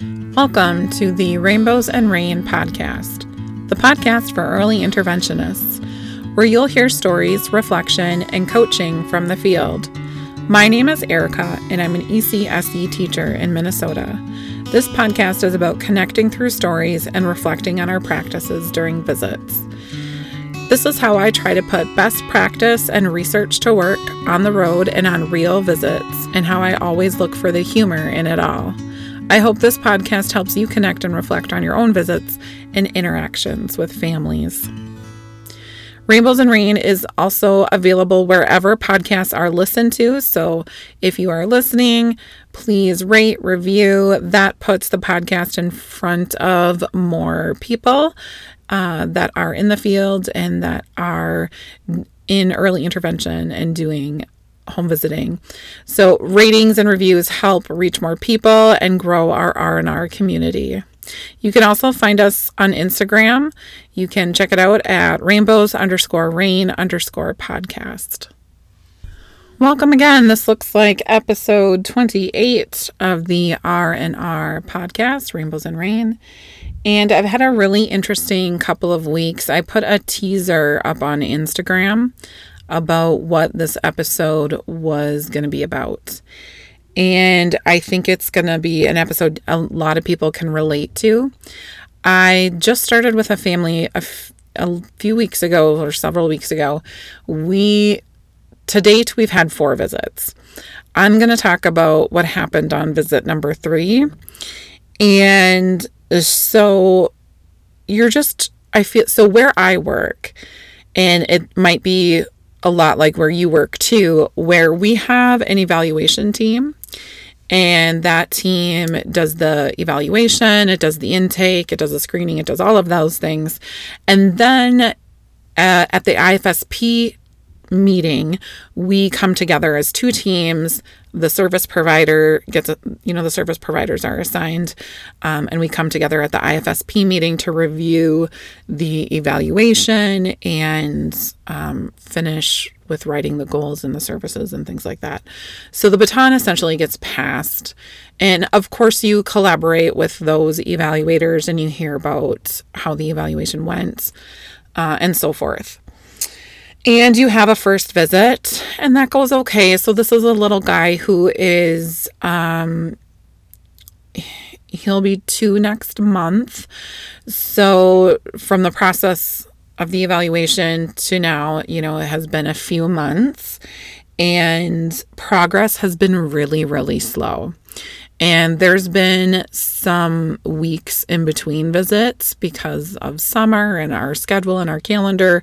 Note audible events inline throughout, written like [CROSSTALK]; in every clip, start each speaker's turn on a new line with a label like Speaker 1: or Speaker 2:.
Speaker 1: Welcome to the Rainbows and Rain podcast, the podcast for early interventionists, where you'll hear stories, reflection, and coaching from the field. My name is Erica, and I'm an ECSE teacher in Minnesota. This podcast is about connecting through stories and reflecting on our practices during visits. This is how I try to put best practice and research to work on the road and on real visits, and how I always look for the humor in it all. I hope this podcast helps you connect and reflect on your own visits and interactions with families. Rainbows and Rain is also available wherever podcasts are listened to. So if you are listening, please rate, review. That puts the podcast in front of more people uh, that are in the field and that are in early intervention and doing home visiting. So ratings and reviews help reach more people and grow our R&R community. You can also find us on Instagram. You can check it out at rainbows underscore rain underscore podcast. Welcome again. This looks like episode 28 of the R&R podcast, Rainbows and Rain. And I've had a really interesting couple of weeks. I put a teaser up on Instagram about what this episode was going to be about. And I think it's going to be an episode a lot of people can relate to. I just started with a family a, f- a few weeks ago or several weeks ago. We, to date, we've had four visits. I'm going to talk about what happened on visit number three. And so you're just, I feel, so where I work, and it might be a lot like where you work too, where we have an evaluation team and that team does the evaluation, it does the intake, it does the screening, it does all of those things. And then uh, at the IFSP meeting, we come together as two teams. The service provider gets, a, you know, the service providers are assigned, um, and we come together at the IFSP meeting to review the evaluation and um, finish with writing the goals and the services and things like that. So the baton essentially gets passed. And of course, you collaborate with those evaluators and you hear about how the evaluation went uh, and so forth. And you have a first visit, and that goes okay. So, this is a little guy who is, um, he'll be two next month. So, from the process of the evaluation to now, you know, it has been a few months, and progress has been really, really slow. And there's been some weeks in between visits because of summer and our schedule and our calendar.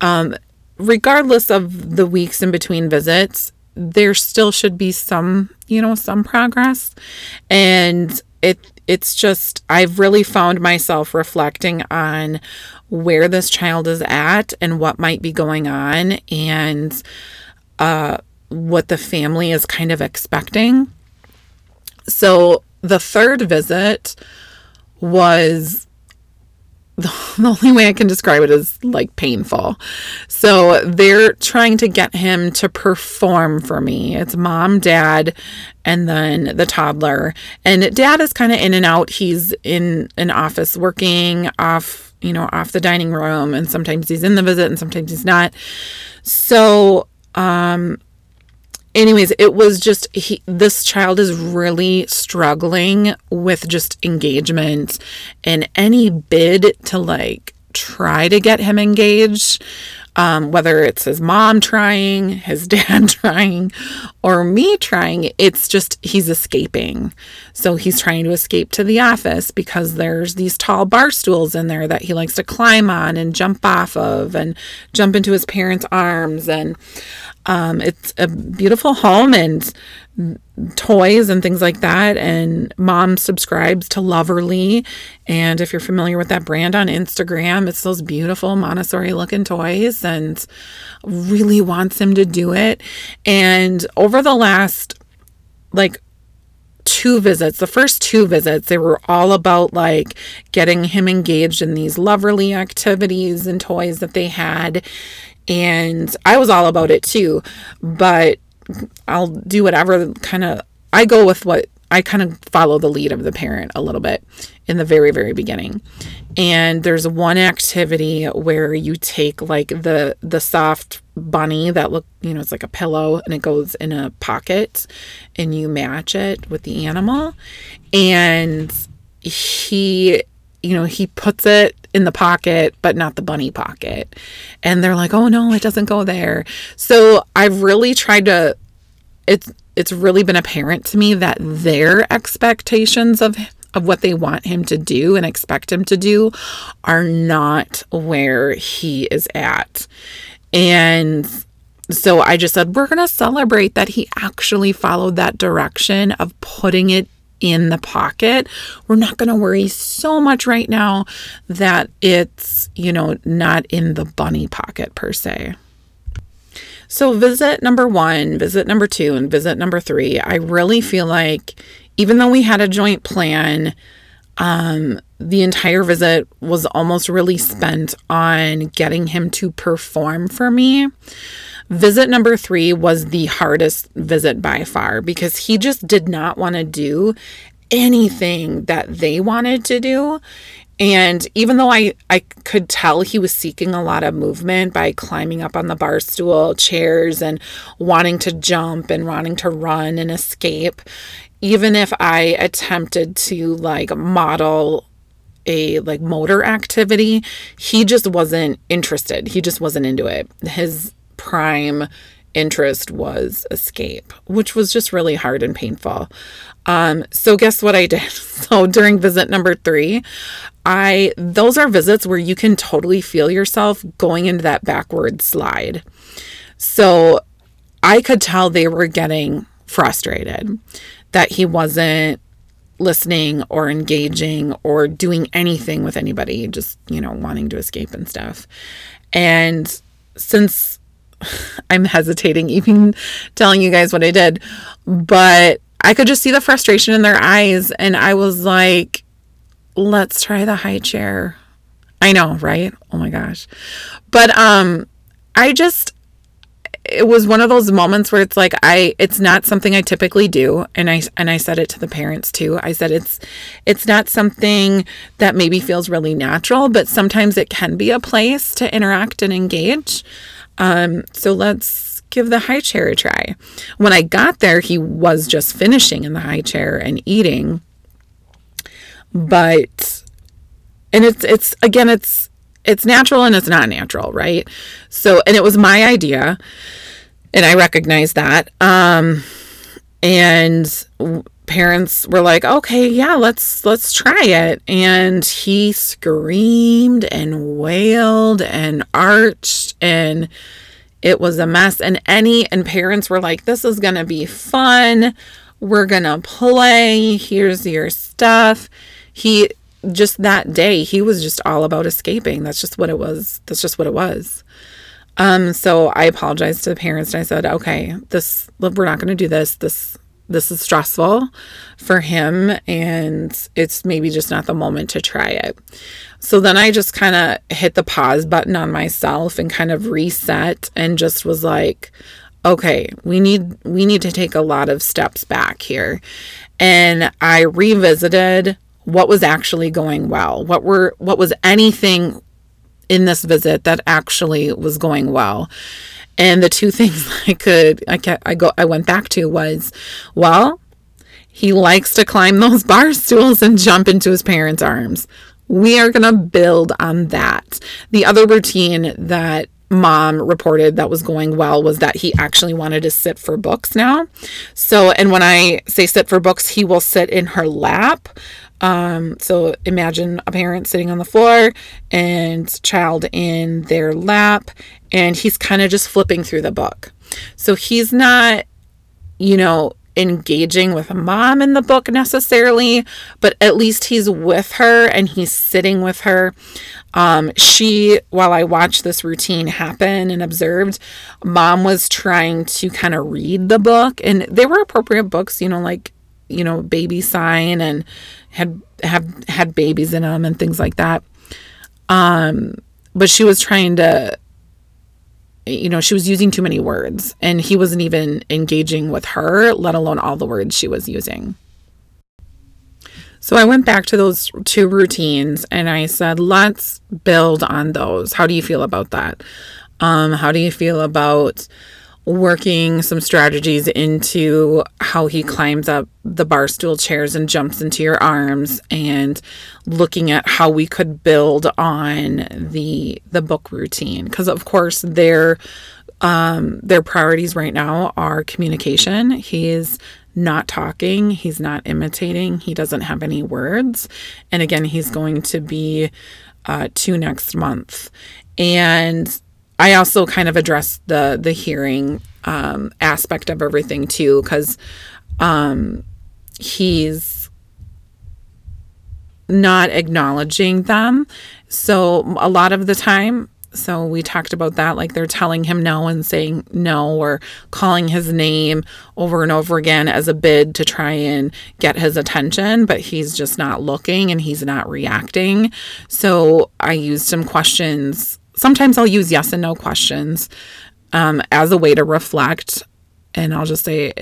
Speaker 1: Um, regardless of the weeks in between visits, there still should be some, you know, some progress. And it it's just I've really found myself reflecting on where this child is at and what might be going on and uh what the family is kind of expecting. So the third visit was [LAUGHS] the only way I can describe it is like painful. So they're trying to get him to perform for me. It's mom, dad, and then the toddler. And dad is kind of in and out. He's in an office working off, you know, off the dining room, and sometimes he's in the visit and sometimes he's not. So, um, anyways, it was just he this child is really struggling with just engagement and any bid to like try to get him engaged um, whether it's his mom trying, his [LAUGHS] dad trying, or me trying, it's just he's escaping. So he's trying to escape to the office because there's these tall bar stools in there that he likes to climb on and jump off of and jump into his parents' arms. And um, it's a beautiful home and toys and things like that. And mom subscribes to Lovevery. And if you're familiar with that brand on Instagram, it's those beautiful Montessori looking toys and really wants him to do it. And over the last, like, two visits, the first two visits, they were all about like getting him engaged in these Lovevery activities and toys that they had. And I was all about it too. But I'll do whatever kind of I go with what I kind of follow the lead of the parent a little bit in the very, very beginning. And there's one activity where you take like the the soft bunny that look, you know, it's like a pillow and it goes in a pocket and you match it with the animal. And he, you know, he puts it in the pocket, but not the bunny pocket. And they're like, oh no, it doesn't go there. So I've really tried to it's it's really been apparent to me that their expectations of of what they want him to do and expect him to do are not where he is at. And so I just said, we're going to celebrate that he actually followed that direction of putting it in the pocket. We're not going to worry so much right now that it's, you know, not in the bunny pocket per se. So, visit number one, visit number two, and visit number three, I really feel like even though we had a joint plan, um, the entire visit was almost really spent on getting him to perform for me. Visit number three was the hardest visit by far because he just did not want to do anything that they wanted to do. And even though I, I could tell he was seeking a lot of movement by climbing up on the bar stool, chairs, and wanting to jump and wanting to run and escape, even if I attempted to like model a like motor activity, he just wasn't interested. He just wasn't into it. His prime interest was escape, which was just really hard and painful. Um, so guess what I did? [LAUGHS] So during visit number three, I those are visits where you can totally feel yourself going into that backward slide. So I could tell they were getting frustrated that he wasn't listening or engaging or doing anything with anybody, just, you know, wanting to escape and stuff. And since [LAUGHS] I'm hesitating even telling you guys what I did, but I could just see the frustration in their eyes. And I was like, let's try the high chair. I know, right? Oh my gosh. But um I just it was one of those moments where it's like I it's not something I typically do and I and I said it to the parents too. I said it's it's not something that maybe feels really natural, but sometimes it can be a place to interact and engage. Um so let's give the high chair a try. When I got there, he was just finishing in the high chair and eating. But and it's it's again it's it's natural and it's not natural, right? So, and it was my idea, and I recognize that. Um, and parents were like, "Okay, yeah, let's let's try it." And he screamed and wailed and arched and it was a mess and any and parents were like, "This is going to be fun. We're going to play. Here's your stuff." He just that day he was just all about escaping that's just what it was that's just what it was um so i apologized to the parents and i said okay this we're not going to do this this this is stressful for him and it's maybe just not the moment to try it. So then i just kind of hit the pause button on myself and kind of reset and just was like okay we need we need to take a lot of steps back here. And i revisited what was actually going well what were what was anything in this visit that actually was going well and the two [LAUGHS] things i could i kept, i go i went back to was well he likes to climb those [LAUGHS] bar stools and jump into his parents arms we are going to build on that the other routine that mom reported that was going well was that he actually wanted to sit for books now. So, and when I say sit for books, he will sit in her lap um, so imagine a parent sitting on the floor and child in their lap, and he's kind of just flipping through the book. So he's not, you know, engaging with mom in the book necessarily, but at least he's with her and he's sitting with her. Um, she, while I watched this routine happen and observed, mom was trying to kind of read the book, and they were appropriate books, you know, like you know, baby sign and had have had babies in them and things like that. Um, but she was trying to you know, she was using too many words and he wasn't even engaging with her, let alone all the words she was using. So I went back to those two routines and I said, let's build on those. How do you feel about that? Um, how do you feel about working some strategies into how he climbs up the bar stool chairs and jumps into your arms and looking at how we could build on the the book routine. Because of course their um their priorities right now are communication. He's not talking. He's not imitating. He doesn't have any words. And again he's going to be uh two next month. And I also kind of addressed the the hearing um, aspect of everything too, because um, he's not acknowledging them. So a lot of the time, so we talked about that, like they're telling him no and saying no, or calling his name over and over again as a bid to try and get his attention, but he's just not looking and he's not reacting. So I used some questions sometimes I'll use yes and no questions um, as a way to reflect. And I'll just say,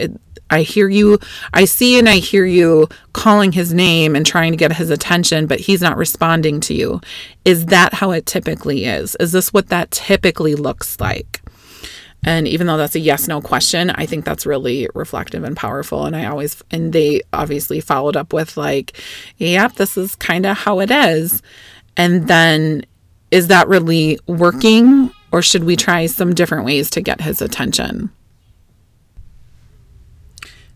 Speaker 1: I hear you, I see and I hear you calling his name and trying to get his attention, but he's not responding to you. Is that how it typically is? Is this what that typically looks like? And even though that's a yes no question, I think that's really reflective and powerful. And I always, and they obviously followed up with, like, yep, this is kind of how it is. And then is that really working mm-hmm. or should we try some different ways to get his attention?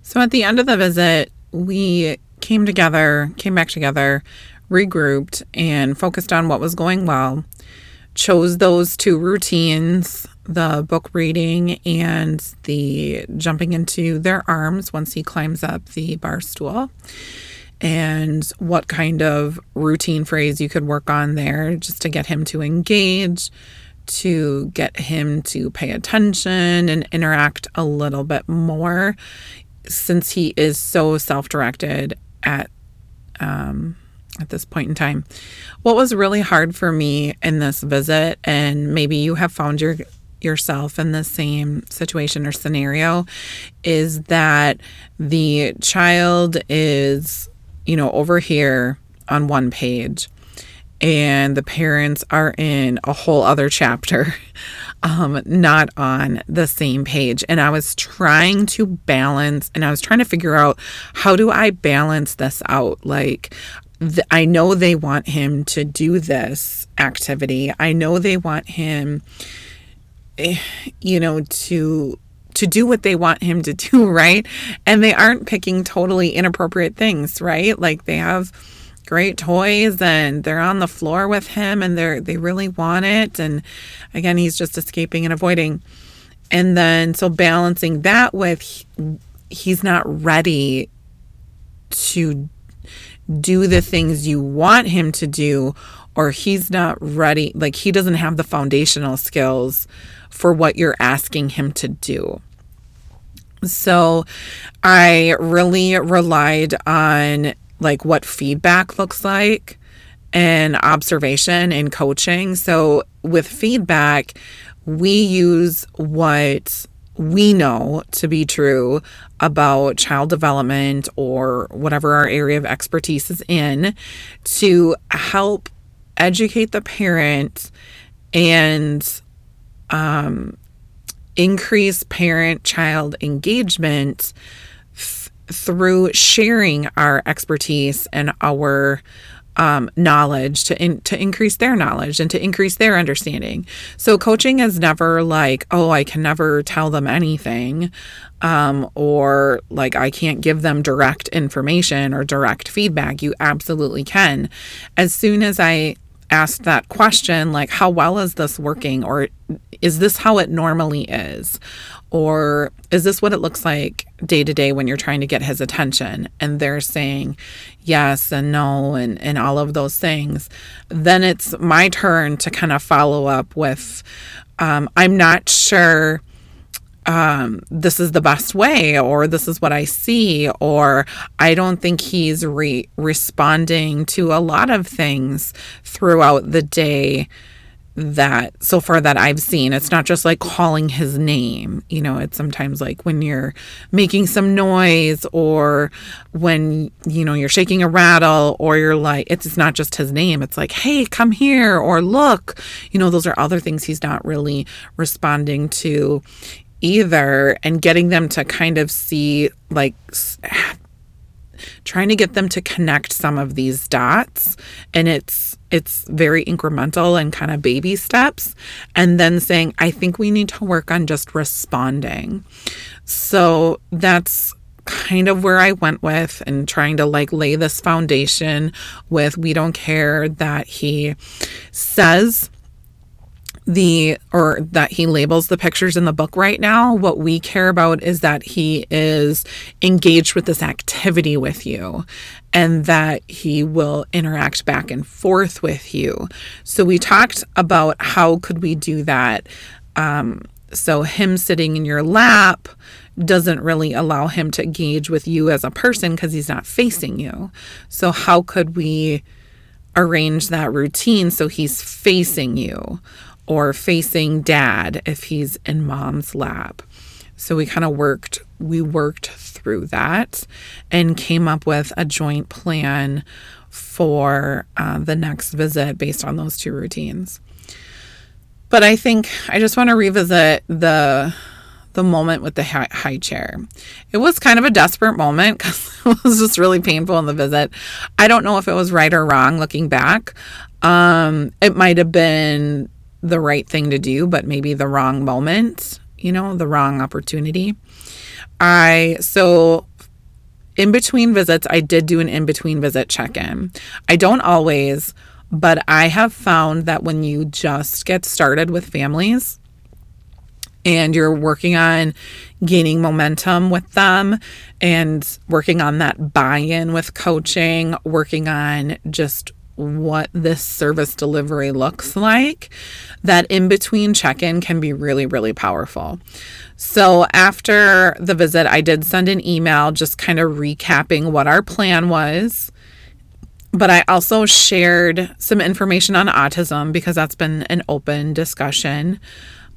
Speaker 1: So at the end of the visit, we came together, came back together, regrouped, and focused on what was going well. Chose those two routines the book reading and the jumping into their arms once he climbs up the bar stool and what kind of routine phrase you could work on there just to get him to engage, to get him to pay attention and interact a little bit more since he is so self-directed at um, at this point in time. What was really hard for me in this visit and maybe you have found your yourself in the same situation or scenario is that the child is you know, over here on one page and the parents are in a whole other chapter, [LAUGHS] um, not on the same page. And I was trying to balance and I was trying to figure out how do I balance this out? Like, th- I know they want him to do this activity, I know they want him, eh, you know, to to do what they want him to [LAUGHS] do, right? And they aren't picking totally inappropriate things, right? Like they have great toys and they're on the floor with him and they're they really want it and again he's just escaping and avoiding. And then so balancing that with he's not ready to do the things you want him to do or he's not ready like he doesn't have the foundational skills for what you're asking him to do. So I really relied on like what feedback looks like and observation and coaching. So with feedback, we use what we know to be true about child development or whatever our area of expertise is in to help educate the parent and um, increase parent child engagement f- through sharing our expertise and our um, knowledge to in, to increase their knowledge and to increase their understanding. So coaching is never like, oh, I can never tell them anything, um, or like I can't give them direct information or direct feedback. You absolutely can. As soon as I asked that question like how well is this working? Or is this how it normally is? Or is this what it looks like day to day when you're trying to get his attention? And they're saying yes and no and and all of those things. Then it's my turn to kind of follow up with um, i'm not sure um, this is the best way, or this is what I see, or I don't think he's re- responding to a lot of things throughout the day that so far that I've seen. It's not just like calling his name. You know, it's sometimes like when you're making some noise or when, you know, you're shaking a rattle or you're like, it's not just his name. It's like, hey, come here or look. You know, those are other things he's not really responding to either. And getting them to kind of see like [SIGHS] trying to get them to connect some of these dots and it's it's very incremental and kind of baby steps and then saying i think we need to work on just responding so that's kind of where I went with and trying to like lay this foundation with we don't care that he says the or that he labels the pictures in the book right now. What we care about is that he is engaged with this activity with you and that he will interact back and forth with you. So we talked about how could we do that. Um, so him sitting in your lap doesn't really allow him to engage with you as a person because he's not facing you. So how could we arrange that routine so he's facing you? Or facing dad if he's in mom's lap. So we kind of worked we worked through that and came up with a joint plan for uh, the next visit based on those two routines. But I think I just want to revisit the the moment with the high, chair. It was kind of a desperate moment because [LAUGHS] it was just really painful in the visit. I don't know if it was right or wrong looking back. Um, it might have been the right thing to do, but maybe the wrong moment, you know, the wrong opportunity. I, so in between visits, I did do an in between visit check in. I don't always, but I have found that when you just get started with families, and you're working on gaining momentum with them and working on that buy in with coaching, working on just what this service delivery looks like, that in between check in can be really, really powerful. So, after the visit, I did send an email just kind of recapping what our plan was. But I also shared some information on autism because that's been an open discussion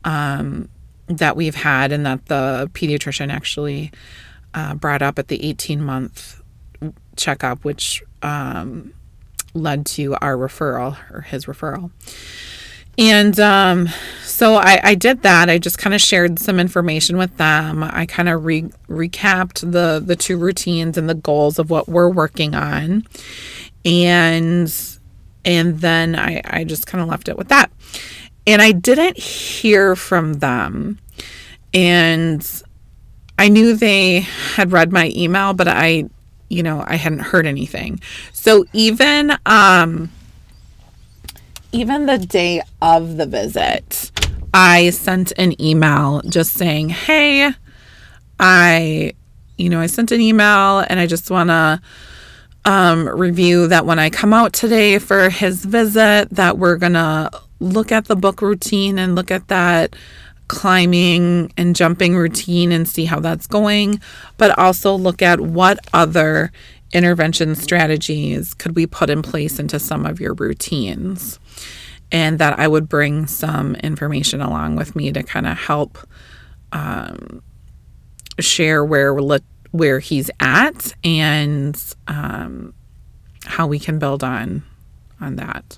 Speaker 1: um, that we've had and that the pediatrician actually uh, brought up at the 18 month checkup, which um, led to our referral or his referral. And um, so I, I, did that. I just kind of shared some information with them. I kind of re- recapped the the two routines and the goals of what we're working on, and and then I, I just kind of left it with that. And I didn't hear from them, and I knew they had read my email, but I you know, I hadn't heard anything. So even um even the day of the visit, I sent an email just saying, "Hey, I you know, I sent an email and I just want to um, review that when I come out today for his visit, that we're going to look at the book routine and look at that climbing and jumping routine and see how that's going, but also look at what other intervention strategies could we put in place into some of your routines. And that I would bring some information along with me to kind of help um, share where where he's at and um, how we can build on on that.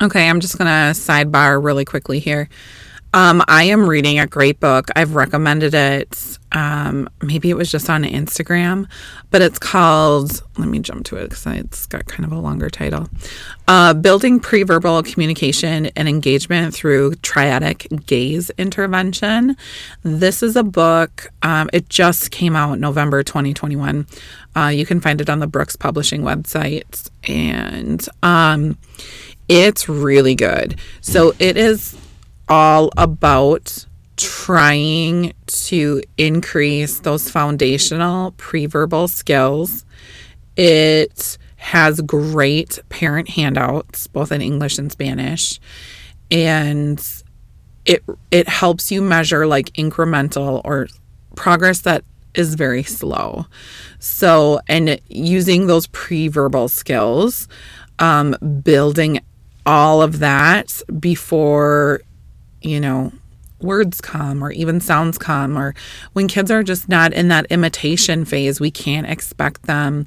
Speaker 1: Okay, I'm just gonna sidebar really quickly here. Um, I am reading a great book. I've recommended it. Um, maybe it was just on Instagram, but it's called, let me jump to it because it's got kind of a longer title uh, Building Preverbal Communication and Engagement Through Triadic Gaze Intervention. This is a book, um, it just came out November 2021. Uh, you can find it on the Brookes Publishing website, and um, it's really good. So it is all about trying to increase those foundational preverbal skills. It has great parent handouts, both in English and Spanish. And it it helps you measure like incremental or progress that is very slow. So, and using those preverbal skills, um, building all of that before, you know, words come or even sounds come or when kids are just not in that imitation phase we can't expect them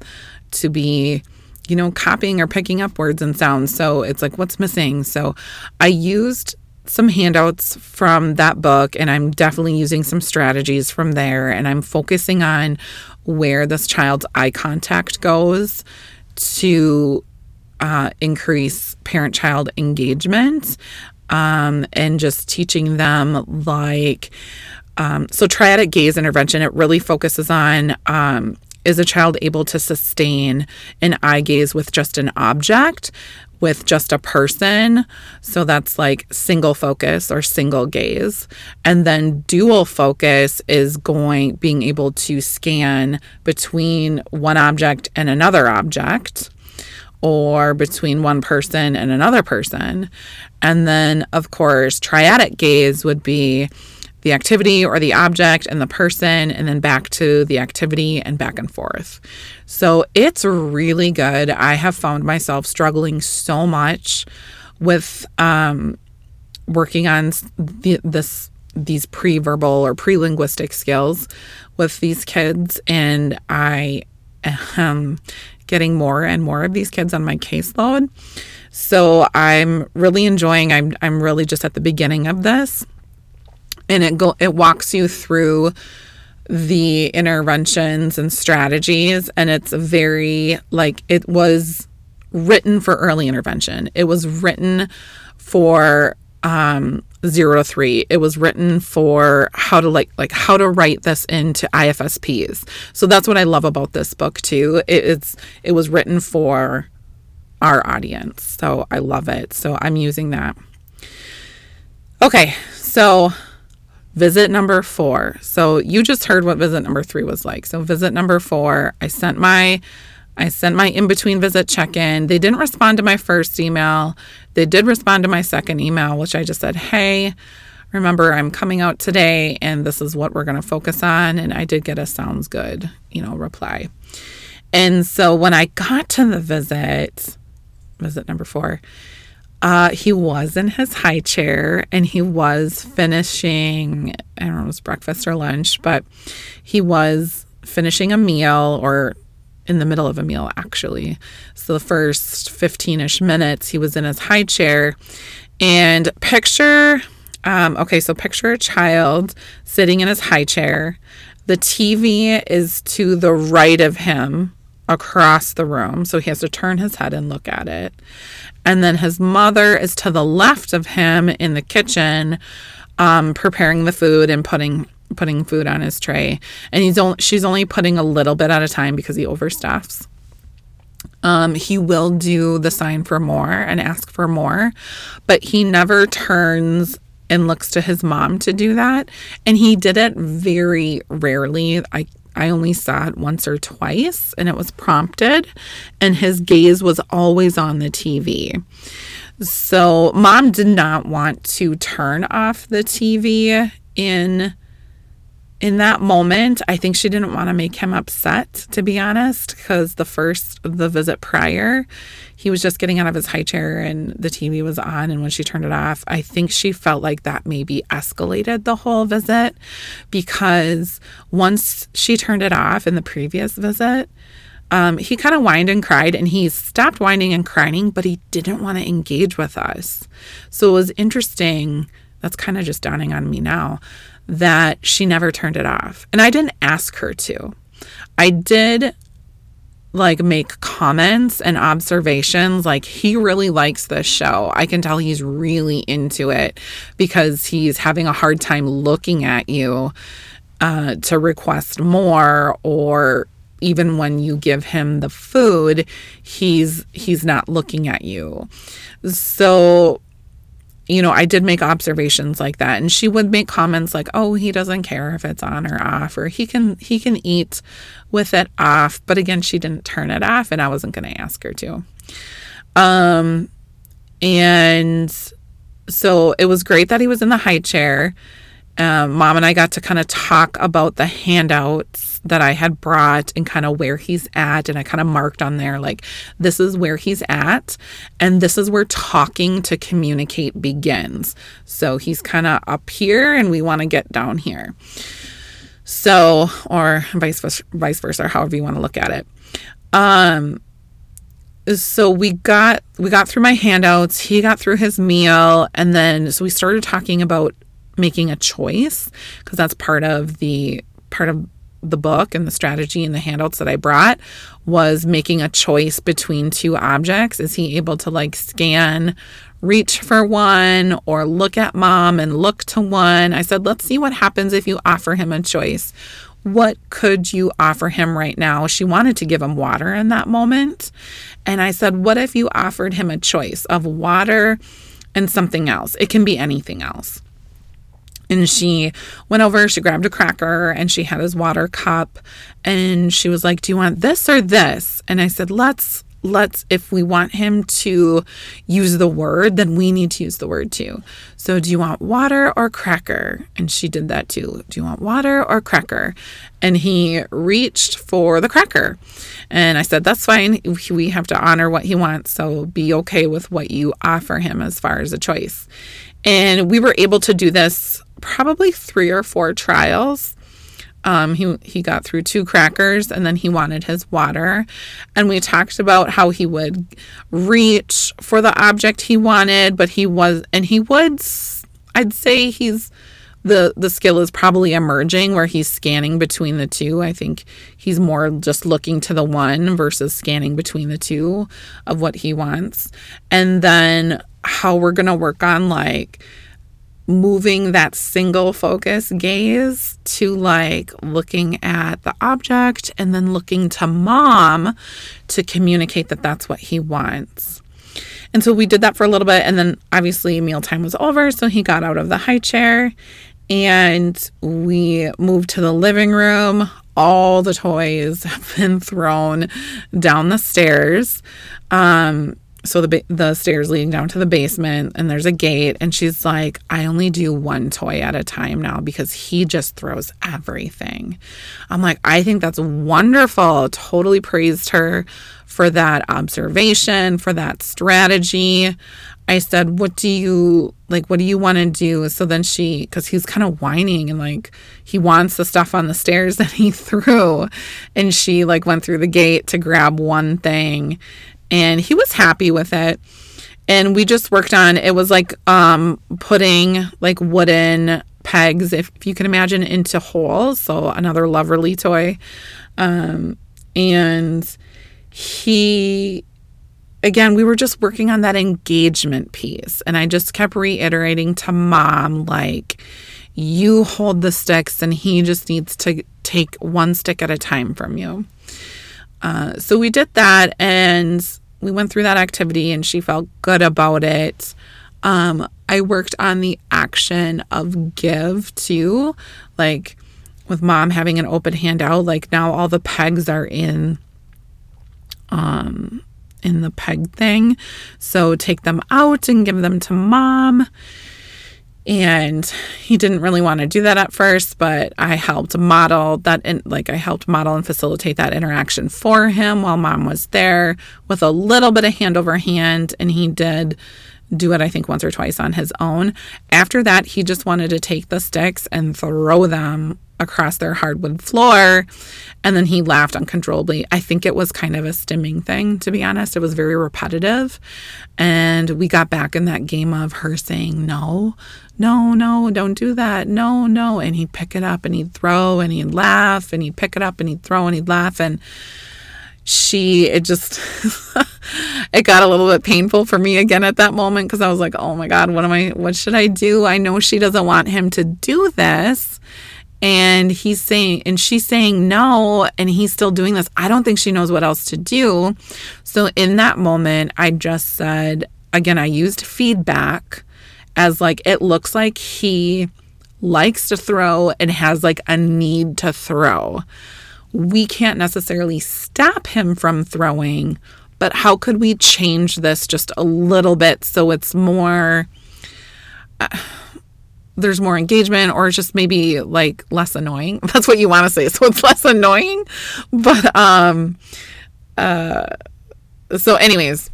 Speaker 1: to be you know copying or picking up words and sounds. So it's like what's missing? So i used some handouts from that book and i'm definitely using some strategies from there and i'm focusing on where this child's eye contact goes to uh, increase parent child engagement um, and just teaching them like um, so triadic gaze intervention it really focuses on um, is a child able to sustain an eye gaze with just an object with just a person? So that's like single focus or single gaze. And then dual focus is going being able to scan between one object and another object or between one person and another person. And then, of course, triadic gaze would be the activity or the object and the person, and then back to the activity and back and forth. So it's really good. I have found myself struggling so much with um, working on the, this these pre-verbal or pre-linguistic skills with these kids and I getting more and more of these kids on my caseload. So I'm really enjoying I'm I'm really just at the beginning of this. And it go it walks you through the interventions and strategies and it's very like it was written for early intervention. It was written for um zero to three. It was written for how to like like how to write this into IFSPs. So that's what I love about this book too. It, it's it was written for our audience. So I love it. So I'm using that. Okay, so visit number four. So you just heard what visit number three was like. So visit number four, I sent my I sent my in between visit check in. They didn't respond to my first email. They did respond to my second email, which I just said, Hey, remember, I'm coming out today and this is what we're going to focus on. And I did get a sounds good, you know, reply. And so when I got to the visit, visit number four, uh, he was in his high chair and he was finishing, I don't know, it was breakfast or lunch, but he was finishing a meal or in the middle of a meal, actually. So the first 15 ish minutes, he was in his high chair. And picture, um, okay, so picture a child sitting in his high chair. The TV is to the right of him across the room. So he has to turn his head and look at it. And then his mother is to the left of him in the kitchen, um, preparing the food and putting putting food on his tray. And he's only she's only putting a little bit at a time because he overstuffs um, he will do the sign for more and ask for more but he never turns and looks to his mom to do that. And he did it very rarely. I I only saw it once or twice and it was prompted, and his gaze was always on the TV. So, mom did not want to turn off the TV in in that moment, I think she didn't want to make him upset, to be honest, because the first, the visit prior, he was just getting out of his high chair and the TV was on. And when she turned it off, I think she felt like that maybe escalated the whole visit because once she turned it off in the previous visit, um, he kind of whined and cried and he stopped whining and crying, but he didn't want to engage with us. So it was interesting. That's kind of just dawning on me now that she never turned it off. And I didn't ask her to. I did like make comments and observations like he really likes this show. I can tell he's really into it because he's having a hard time looking at you uh, to request more or even when you give him the food he's he's not looking at you so you know, I did make observations like that and she would make comments like, "Oh, he doesn't care if it's on or off or he can he can eat with it off." But again, she didn't turn it off and I wasn't going to ask her to. Um and so it was great that he was in the high chair um, mom and I got to kind of talk about the handouts that I had brought and kind of where he's at. And I kind of marked on there, like, this is where he's at. And this is where talking to communicate begins. So he's kind of up here and we want to get down here. So, or vice versa, vice versa, however you want to look at it. Um, so we got we got through my handouts he got through his meal and then so we started talking about making a choice because that's part of the part of the book and the strategy and the handouts that I brought was making a choice between two objects. Is he able to like scan, reach for one, or look at mom and look to one? I said, let's see what happens if you offer him a choice. What could you offer him right now? She wanted to give him water in that moment. And I said, what if you offered him a choice of water and something else? It can be anything else. And she went over, she grabbed a cracker and she had his water cup and she was like, "Do you want this or this?" And I said, "Let's let's if we want him to use the word, then we need to use the word too. So, do you want water or cracker? And she did that too. Do you want water or cracker? And he reached for the cracker. And I said, That's fine. We have to honor what he wants. So, be okay with what you offer him as far as a choice. And we were able to do this probably three or four trials. Um, he he got through two crackers and then he wanted his water, and we talked about how he would reach for the object he wanted, but he was and he would. I'd say he's the the skill is probably emerging where he's scanning between the two. I think he's more just looking to the one versus scanning between the two of what he wants, and then how we're gonna work on like moving that single focus gaze to like looking at the object and then looking to mom to communicate that that's what he wants. And so we did that for a little bit. And then obviously mealtime was over. So he got out of the high chair and we moved to the living room. All the toys have been thrown down the stairs. Um, so the the stairs leading down to the basement and there's a gate and she's like I only do one toy at a time now because he just throws everything. I'm like I think that's wonderful. Totally praised her for that observation, for that strategy. I said, "What do you like what do you want to do?" So then she cuz he's kind of whining and like he wants the stuff on the stairs [LAUGHS] that he threw and she like went through the gate to grab one thing and he was happy with it. And we just worked on it was like um putting like wooden pegs if, if you can imagine into holes. So another Lovevery toy. Um and he again we were just working on that engagement piece. And i just kept reiterating to mom like you hold the sticks and he just needs to take one stick at a time from you. Uh, so we did that and we went through that activity and she felt good about it. Um, I worked on the action of give too, like with mom having an open handout. Like now all the pegs are in, um, in the peg thing. So take them out and give them to mom. And he didn't really want to do that at first, but I helped model that, in, like, I helped model and facilitate that interaction for him while mom was there with a little bit of hand over hand. And he did do it, I think, once or twice on his own. After that, he just wanted to take the sticks and throw them across their hardwood floor. And then he laughed uncontrollably. I think it was kind of a stimming thing, to be honest. It was very repetitive. And we got back in that game of her saying, No, no, no, don't do that. No, no. And he'd pick it up and he'd throw and he'd laugh and he'd pick it up and he'd throw and he'd laugh. And she, it just, [LAUGHS] it got a little bit painful for me again at that moment because I was like, oh my God, what am I, what should I do? I know she doesn't want him to do this. And he's saying and she's saying no and he's still doing this. I don't think she knows what else to do. So in that moment i just said again i used feedback as like it looks like he likes to throw and has like a need to throw we can't necessarily stop him from throwing but how could we change this just a little bit so it's more uh, there's more engagement or just maybe like less annoying. [LAUGHS] That's what you want to say. [LAUGHS] So it's less annoying. But um uh so anyways,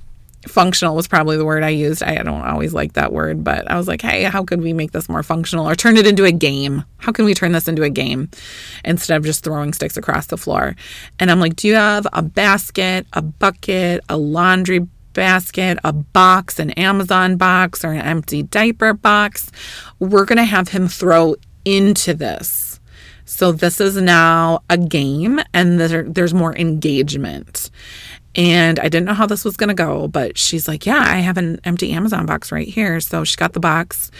Speaker 1: functional was probably the word I used. I don't always like that word, but I was like, hey, how could we make this more functional or turn it into a game? How can we turn this into a game instead of just throwing sticks across the floor? And I'm like, do you have a basket, a bucket, a laundry basket, a box, an Amazon box, or an empty diaper box? We're going to have him throw into this. So this is now a game and there's more engagement. And I didn't know how this was going to go, but she's like, Yeah, I have an empty Amazon box right here. So she got the box,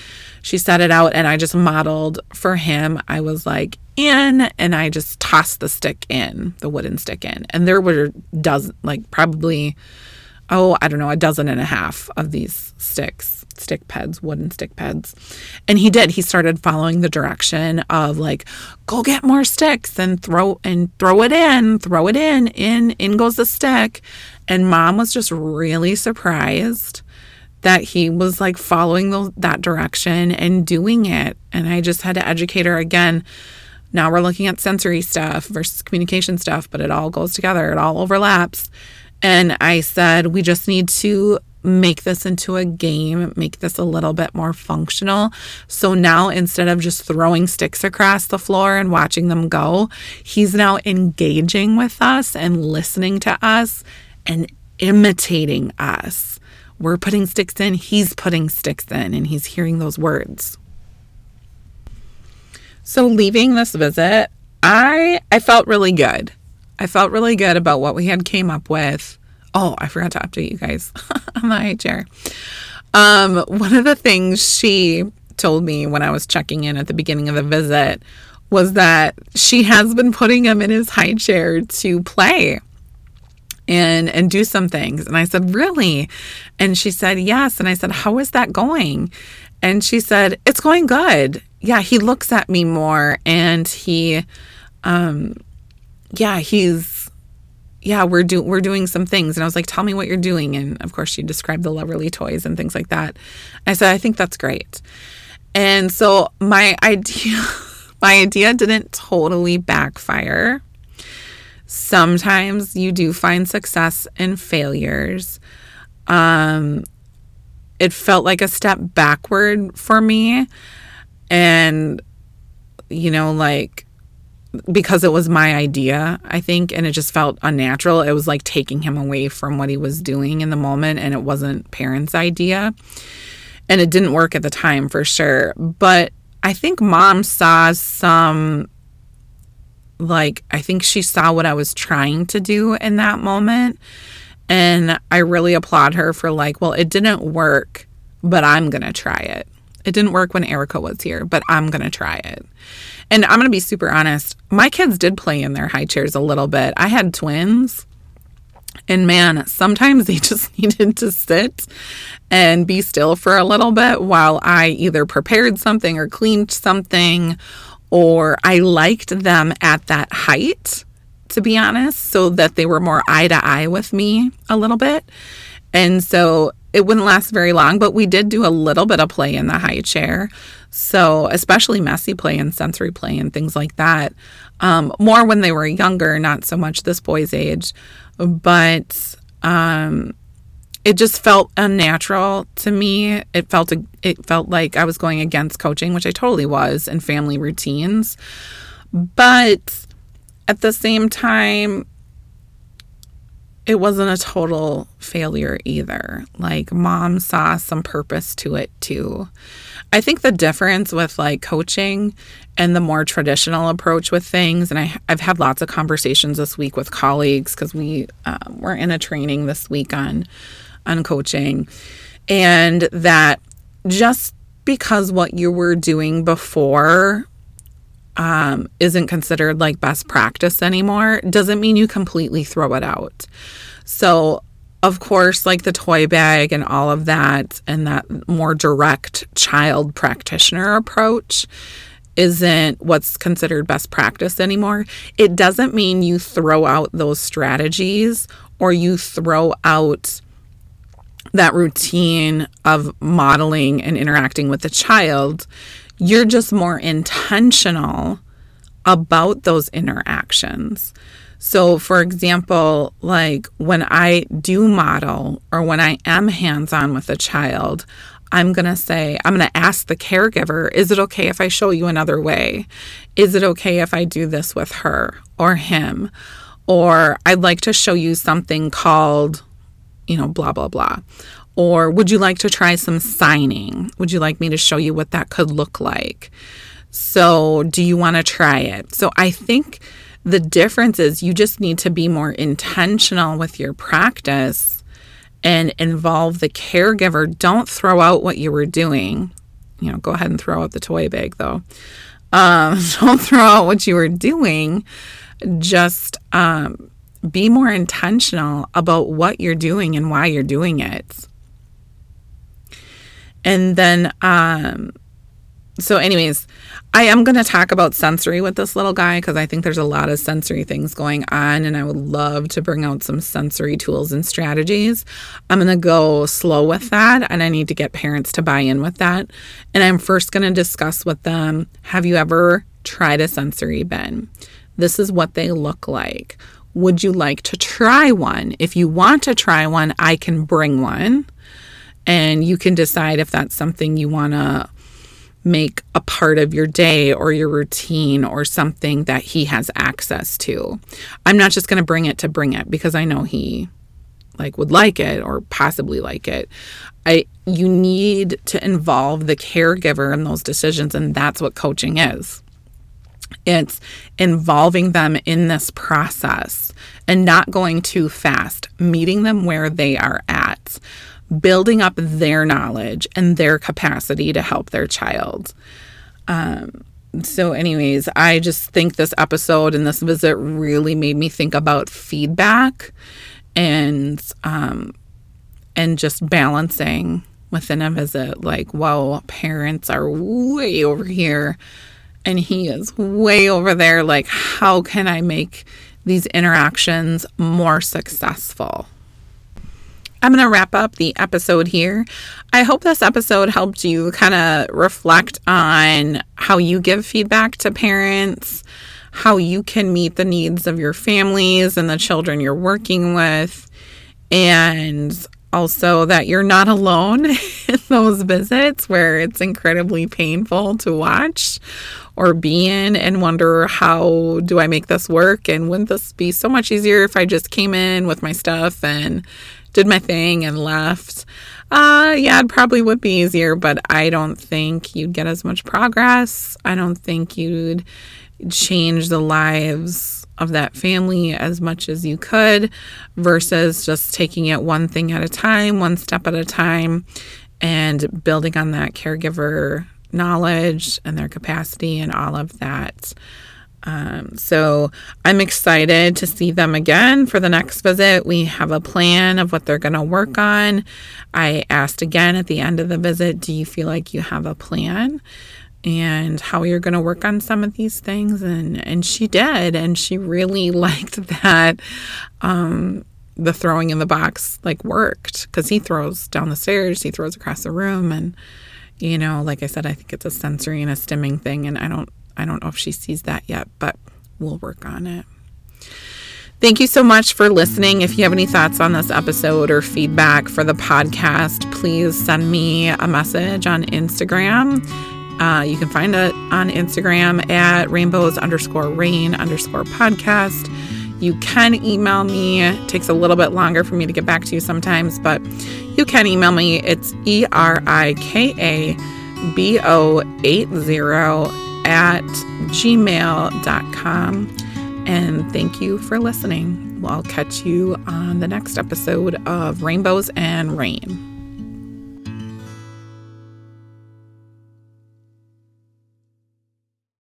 Speaker 1: she set it out, and I just modeled for him. I was like, in, and I just tossed the stick in, the wooden stick in. And there were dozen, like probably, oh, I don't know, a dozen and a half of these sticks stick pads, wooden stick pads. And he did. He started following the direction of like, go get more sticks and throw and throw it in, throw it in, in, in goes the stick. And mom was just really surprised that he was like following the, that direction and doing it. And I just had to educate her again. Now we're looking at sensory stuff versus communication stuff, but it all goes together, it all overlaps. And I said, we just need to make this into a game, make this a little bit more functional. So now instead of just throwing sticks across the floor and watching them go, he's now engaging with us and listening to us and imitating us. We're putting sticks in, he's putting sticks in, and he's hearing those words. So leaving this visit, I I felt really good. I felt really good about what we had came up with. Oh, I forgot to update you guys [LAUGHS] on the high chair. Um, one of the things she told me when I was checking in at the beginning of the visit was that she has been putting him in his high chair to play and and do some things. And I said, "Really?" And she said, "Yes." And I said, "How is that going?" And she said, "It's going good. Yeah, he looks at me more and he um yeah, he's yeah, we're doing we're doing some things. And I was like, tell me what you're doing. And of course, she described the Lovevery toys and things like that. I said, I think that's great. And so my idea, [LAUGHS] my idea didn't totally backfire. Sometimes you do find success in failures. Um, it felt like a step backward for me. And, you know, like because it was my idea, I think, and it just felt unnatural. It was like taking him away from what he was doing in the moment, and it wasn't parents' idea. And it didn't work at the time for sure. But I think mom saw some, like, I think she saw what I was trying to do in that moment. And I really applaud her for, like, well, it didn't work, but I'm going to try it. It didn't work when Erika was here, but I'm going to try it. And I'm going to be super honest. My kids did play in their high chairs a little bit. I had twins. And man, sometimes [LAUGHS] they just needed to sit and be still for a little bit while I either prepared something or cleaned something, or I liked them at that height, to be honest, so that they were more eye to eye with me a little bit. And so it wouldn't last very long, but we did do a little bit of play in the high chair. So, especially messy play and sensory play and things like that. Um, more when they were younger, not so much this boy's age, but um, it just felt unnatural to me. It felt it felt like I was going against coaching, which I totally was, and family routines. But at the same time, it wasn't a total failure either. Like mom saw some purpose to it too. I think the difference with like coaching and the more traditional approach with things, and I, I've had lots of conversations this week with colleagues because we um, were in a training this week on on coaching, and that just because what you were doing before um, isn't considered like best practice anymore doesn't mean you completely throw it out. So, of course, like the toy bag and all of that, and that more direct child practitioner approach isn't what's considered best practice anymore. It doesn't mean you throw out those strategies or you throw out that routine of modeling and interacting with the child You're just more intentional about those interactions. So, for example, like when I do model or when I am hands on with a child, I'm going to say, I'm going to ask the caregiver, is it okay if I show you another way? Is it okay if I do this with her or him? Or I'd like to show you something called, you know, blah, blah, blah. Or would you like to try some signing? Would you like me to show you what that could look like? So, do you want to try it? So, I think the difference is you just need to be more intentional with your practice and involve the caregiver. Don't throw out what you were doing. You know, go ahead and throw out the toy bag though. Um, [LAUGHS] don't throw out what you were doing. Just um, be more intentional about what you're doing and why you're doing it. And then, um, so, anyways, I am going to talk about sensory with this little guy because I think there's a lot of sensory things going on, and I would love to bring out some sensory tools and strategies. I'm going to go slow with that, and I need to get parents to buy in with that. And I'm first going to discuss with them Have you ever tried a sensory bin? This is what they look like. Would you like to try one? If you want to try one, I can bring one, and you can decide if that's something you want to make a part of your day or your routine or something that he has access to. I'm not just going to bring it to bring it because I know he like would like it or possibly like it. I you need to involve the caregiver in those decisions and that's what coaching is. It's involving them in this process and not going too fast, meeting them where they are at building up their knowledge and their capacity to help their child. Um, so, anyways, I just think this episode and this visit really made me think about feedback and um, and just balancing within a visit. Like, whoa, parents are way over here, and he is way over there. Like, how can I make these interactions more successful? I'm going to wrap up the episode here. I hope this episode helped you kind of reflect on how you give feedback to parents, how you can meet the needs of your families and the children you're working with, and also that you're not alone [LAUGHS] in those visits where it's incredibly painful to watch or be in and wonder how do I make this work and wouldn't this be so much easier if I just came in with my stuff and did my thing and left. Uh, yeah, it probably would be easier, but I don't think you'd get as much progress. I don't think you'd change the lives of that family as much as you could versus just taking it one thing at a time, one step at a time, and building on that caregiver knowledge and their capacity and all of that. Um, so I'm excited to see them again for the next visit. We have a plan of what they're going to work on. I asked again at the end of the visit, Do you feel like you have a plan? and how you're going to work on some of these things and and she did and she really [LAUGHS] liked that um the throwing in the box like worked because he throws down the stairs he throws across the room and you know like i said i think it's a sensory and a stimming thing and i don't I don't know if she sees that yet, but we'll work on it. Thank you so much for listening. If you have any thoughts on this episode or feedback for the podcast, please send me a message on Instagram. Uh, you can find it on Instagram at rainbows underscore rain underscore podcast. You can email me. It takes a little bit longer for me to get back to you sometimes, but you can email me. It's E R I K A B O 80 at gmail.com. And thank you for listening. I'll catch you on the next episode of Rainbows and Rain.